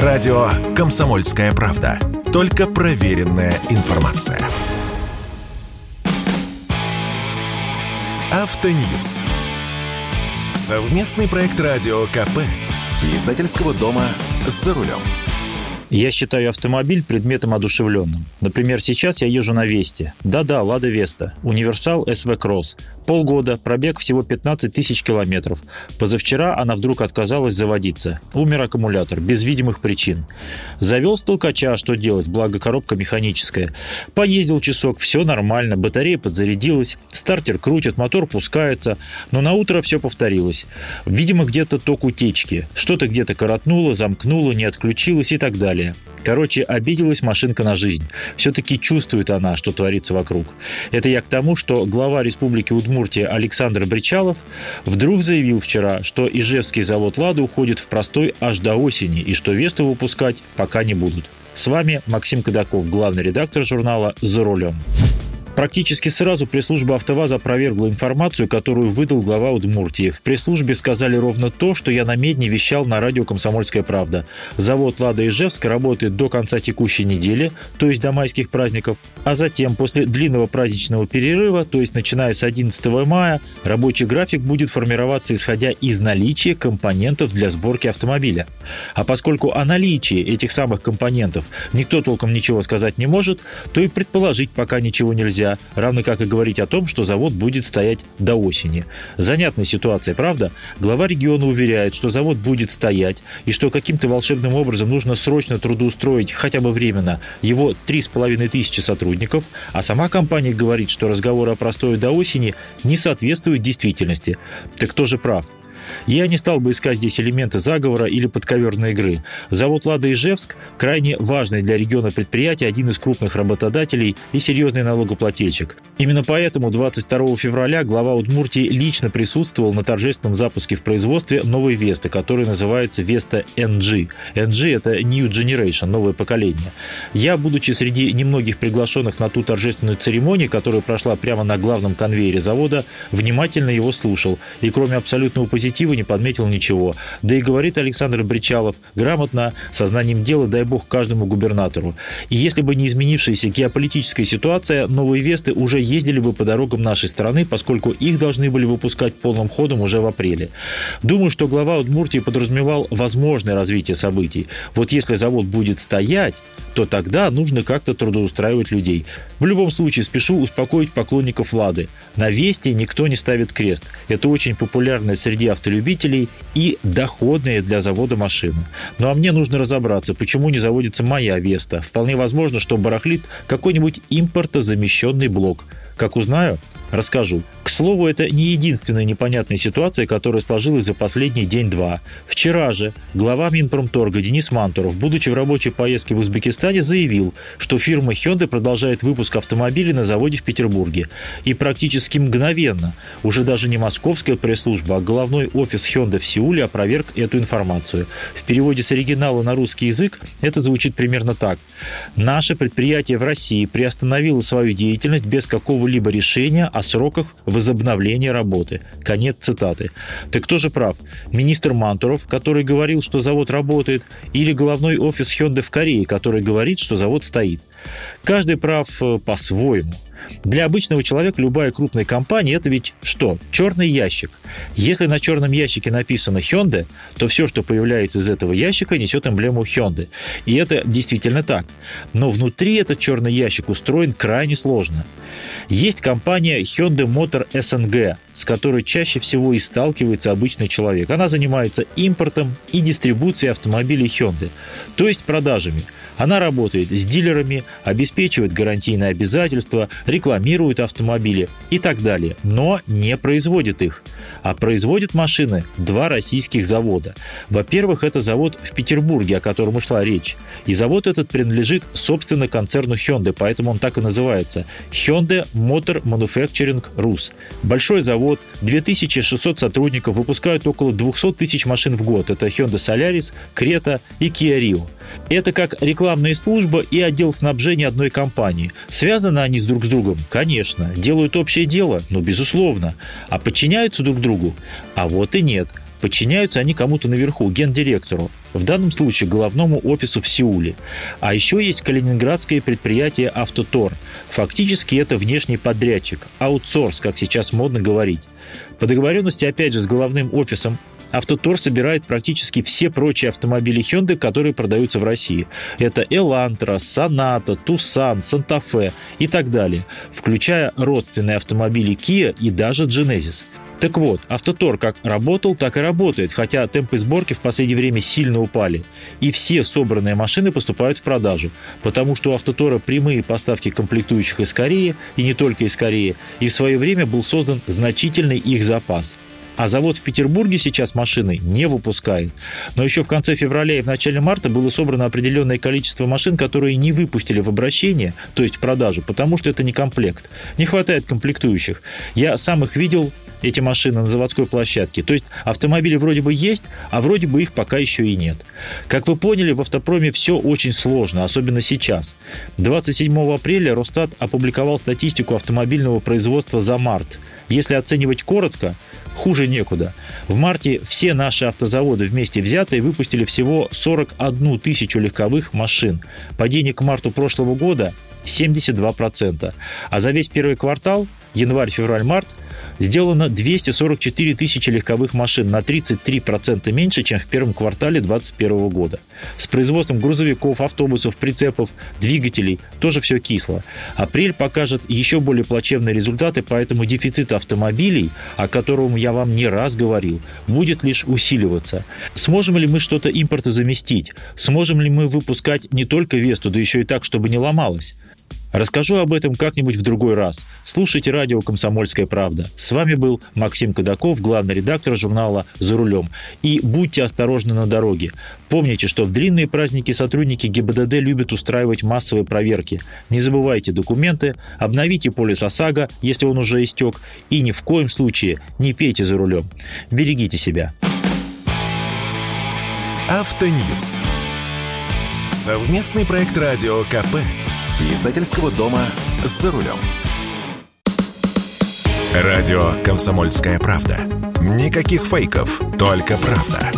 Радио «Комсомольская правда». Только проверенная информация. Автоньюз. Совместный проект радио КП. Издательского дома «За рулем». Я считаю автомобиль предметом одушевленным. Например, сейчас я езжу на Весте. Да-да, Лада Веста. Универсал СВ Кросс. Полгода, пробег всего 15 тысяч километров. Позавчера она вдруг отказалась заводиться. Умер аккумулятор, без видимых причин. Завел с толкача, что делать, благо коробка механическая. Поездил часок, все нормально, батарея подзарядилась, стартер крутит, мотор пускается, но на утро все повторилось. Видимо, где-то ток утечки. Что-то где-то коротнуло, замкнуло, не отключилось и так далее далее. Короче, обиделась машинка на жизнь. Все-таки чувствует она, что творится вокруг. Это я к тому, что глава Республики Удмуртия Александр Бричалов вдруг заявил вчера, что Ижевский завод «Лада» уходит в простой аж до осени, и что Весту выпускать пока не будут. С вами Максим Кадаков, главный редактор журнала «За рулем». Практически сразу пресс-служба «АвтоВАЗа» опровергла информацию, которую выдал глава Удмуртии. В пресс-службе сказали ровно то, что я на Медне вещал на радио «Комсомольская правда». Завод «Лада Ижевск» работает до конца текущей недели, то есть до майских праздников, а затем, после длинного праздничного перерыва, то есть начиная с 11 мая, рабочий график будет формироваться исходя из наличия компонентов для сборки автомобиля. А поскольку о наличии этих самых компонентов никто толком ничего сказать не может, то и предположить пока ничего нельзя нельзя, равно как и говорить о том, что завод будет стоять до осени. Занятная ситуация, правда? Глава региона уверяет, что завод будет стоять, и что каким-то волшебным образом нужно срочно трудоустроить хотя бы временно его 3,5 тысячи сотрудников, а сама компания говорит, что разговоры о простое до осени не соответствуют действительности. Так кто же прав? Я не стал бы искать здесь элементы заговора или подковерной игры. Завод «Лада Ижевск» крайне важный для региона предприятие, один из крупных работодателей и серьезный налогоплательщик. Именно поэтому 22 февраля глава Удмуртии лично присутствовал на торжественном запуске в производстве новой Весты, которая называется Веста NG. NG – это New Generation, новое поколение. Я, будучи среди немногих приглашенных на ту торжественную церемонию, которая прошла прямо на главном конвейере завода, внимательно его слушал. И кроме абсолютного позитива перспективы не подметил ничего. Да и говорит Александр Бричалов грамотно, сознанием дела, дай бог каждому губернатору. И если бы не изменившаяся геополитическая ситуация, новые Весты уже ездили бы по дорогам нашей страны, поскольку их должны были выпускать полным ходом уже в апреле. Думаю, что глава Удмуртии подразумевал возможное развитие событий. Вот если завод будет стоять, то тогда нужно как-то трудоустраивать людей. В любом случае, спешу успокоить поклонников «Лады». На «Весте» никто не ставит крест. Это очень популярная среди автолюбителей и доходная для завода машина. Ну а мне нужно разобраться, почему не заводится моя «Веста». Вполне возможно, что барахлит какой-нибудь импортозамещенный блок. Как узнаю, Расскажу. К слову, это не единственная непонятная ситуация, которая сложилась за последний день-два. Вчера же глава Минпромторга Денис Мантуров, будучи в рабочей поездке в Узбекистане, заявил, что фирма Hyundai продолжает выпуск автомобилей на заводе в Петербурге. И практически мгновенно, уже даже не московская пресс-служба, а головной офис Hyundai в Сеуле опроверг эту информацию. В переводе с оригинала на русский язык это звучит примерно так. Наше предприятие в России приостановило свою деятельность без какого-либо решения о сроках возобновления работы. Конец цитаты. Так кто же прав? Министр Мантуров, который говорил, что завод работает, или головной офис Hyundai в Корее, который говорит, что завод стоит? Каждый прав э, по-своему. Для обычного человека любая крупная компания – это ведь что? Черный ящик. Если на черном ящике написано Hyundai, то все, что появляется из этого ящика, несет эмблему Hyundai. И это действительно так. Но внутри этот черный ящик устроен крайне сложно. Есть компания Hyundai Motor SNG, с которой чаще всего и сталкивается обычный человек. Она занимается импортом и дистрибуцией автомобилей Hyundai, то есть продажами – она работает с дилерами, обеспечивает гарантийные обязательства, рекламирует автомобили и так далее, но не производит их. А производят машины два российских завода. Во-первых, это завод в Петербурге, о котором шла речь. И завод этот принадлежит, собственно, концерну Hyundai, поэтому он так и называется. Hyundai Motor Manufacturing Rus. Большой завод, 2600 сотрудников, выпускают около 200 тысяч машин в год. Это Hyundai Solaris, Creta и Kia Rio. Это как рекламная служба и отдел снабжения одной компании. Связаны они с друг с другом? Конечно. Делают общее дело? Ну, безусловно. А подчиняются друг другу? А вот и нет. Подчиняются они кому-то наверху, гендиректору, в данном случае головному офису в Сеуле. А еще есть калининградское предприятие «Автотор». Фактически это внешний подрядчик, аутсорс, как сейчас модно говорить. По договоренности, опять же, с головным офисом Автотор собирает практически все прочие автомобили Hyundai, которые продаются в России. Это Elantra, Sonata, Tucson, Santa Fe и так далее, включая родственные автомобили Kia и даже Genesis. Так вот, Автотор как работал, так и работает, хотя темпы сборки в последнее время сильно упали. И все собранные машины поступают в продажу, потому что у Автотора прямые поставки комплектующих из Кореи, и не только из Кореи, и в свое время был создан значительный их запас. А завод в Петербурге сейчас машины не выпускает. Но еще в конце февраля и в начале марта было собрано определенное количество машин, которые не выпустили в обращение, то есть в продажу, потому что это не комплект. Не хватает комплектующих. Я сам их видел эти машины на заводской площадке. То есть автомобили вроде бы есть, а вроде бы их пока еще и нет. Как вы поняли, в автопроме все очень сложно, особенно сейчас. 27 апреля Росстат опубликовал статистику автомобильного производства за март. Если оценивать коротко, хуже некуда. В марте все наши автозаводы вместе взятые выпустили всего 41 тысячу легковых машин. Падение к марту прошлого года 72%. А за весь первый квартал, январь, февраль, март, сделано 244 тысячи легковых машин, на 33% меньше, чем в первом квартале 2021 года. С производством грузовиков, автобусов, прицепов, двигателей тоже все кисло. Апрель покажет еще более плачевные результаты, поэтому дефицит автомобилей, о котором я вам не раз говорил, будет лишь усиливаться. Сможем ли мы что-то импорта заместить? Сможем ли мы выпускать не только Весту, да еще и так, чтобы не ломалось? Расскажу об этом как-нибудь в другой раз. Слушайте радио «Комсомольская правда». С вами был Максим Кадаков, главный редактор журнала «За рулем». И будьте осторожны на дороге. Помните, что в длинные праздники сотрудники ГИБДД любят устраивать массовые проверки. Не забывайте документы, обновите полис ОСАГО, если он уже истек, и ни в коем случае не пейте за рулем. Берегите себя. Автоньюз. Совместный проект радио КП издательского дома «За рулем». Радио «Комсомольская правда». Никаких фейков, только правда.